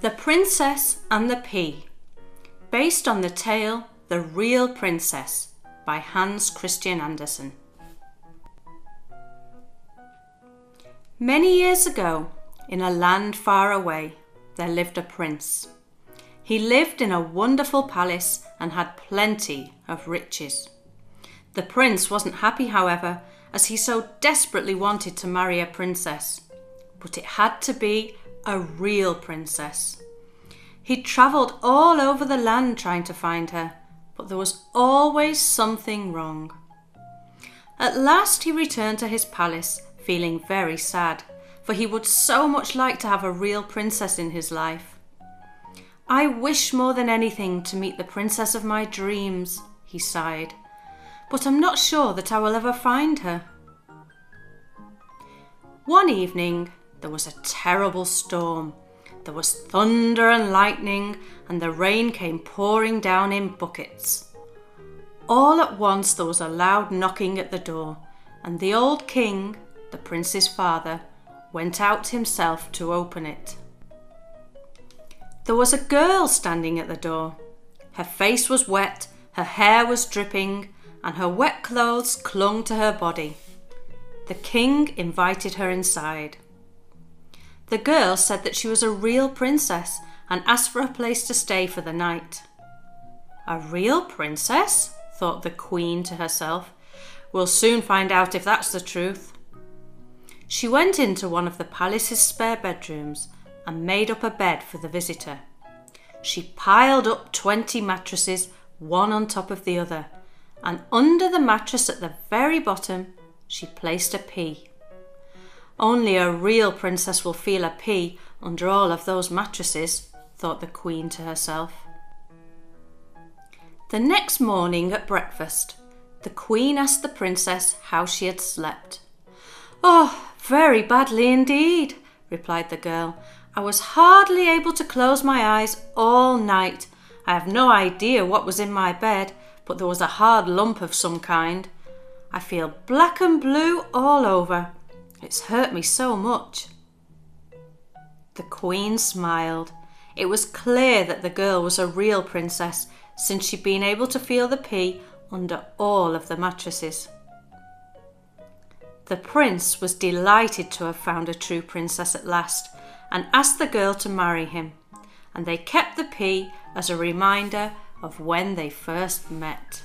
The Princess and the Pea, based on the tale The Real Princess by Hans Christian Andersen. Many years ago, in a land far away, there lived a prince. He lived in a wonderful palace and had plenty of riches. The prince wasn't happy, however, as he so desperately wanted to marry a princess. But it had to be a real princess. He travelled all over the land trying to find her, but there was always something wrong. At last he returned to his palace, feeling very sad, for he would so much like to have a real princess in his life. I wish more than anything to meet the princess of my dreams, he sighed, but I'm not sure that I will ever find her. One evening, there was a terrible storm. There was thunder and lightning, and the rain came pouring down in buckets. All at once there was a loud knocking at the door, and the old king, the prince's father, went out himself to open it. There was a girl standing at the door. Her face was wet, her hair was dripping, and her wet clothes clung to her body. The king invited her inside. The girl said that she was a real princess and asked for a place to stay for the night. A real princess? thought the queen to herself. We'll soon find out if that's the truth. She went into one of the palace's spare bedrooms and made up a bed for the visitor. She piled up twenty mattresses, one on top of the other, and under the mattress at the very bottom she placed a pea. Only a real princess will feel a pea under all of those mattresses, thought the queen to herself. The next morning at breakfast, the queen asked the princess how she had slept. Oh, very badly indeed, replied the girl. I was hardly able to close my eyes all night. I have no idea what was in my bed, but there was a hard lump of some kind. I feel black and blue all over. It's hurt me so much. The Queen smiled. It was clear that the girl was a real princess since she'd been able to feel the pea under all of the mattresses. The prince was delighted to have found a true princess at last and asked the girl to marry him, and they kept the pea as a reminder of when they first met.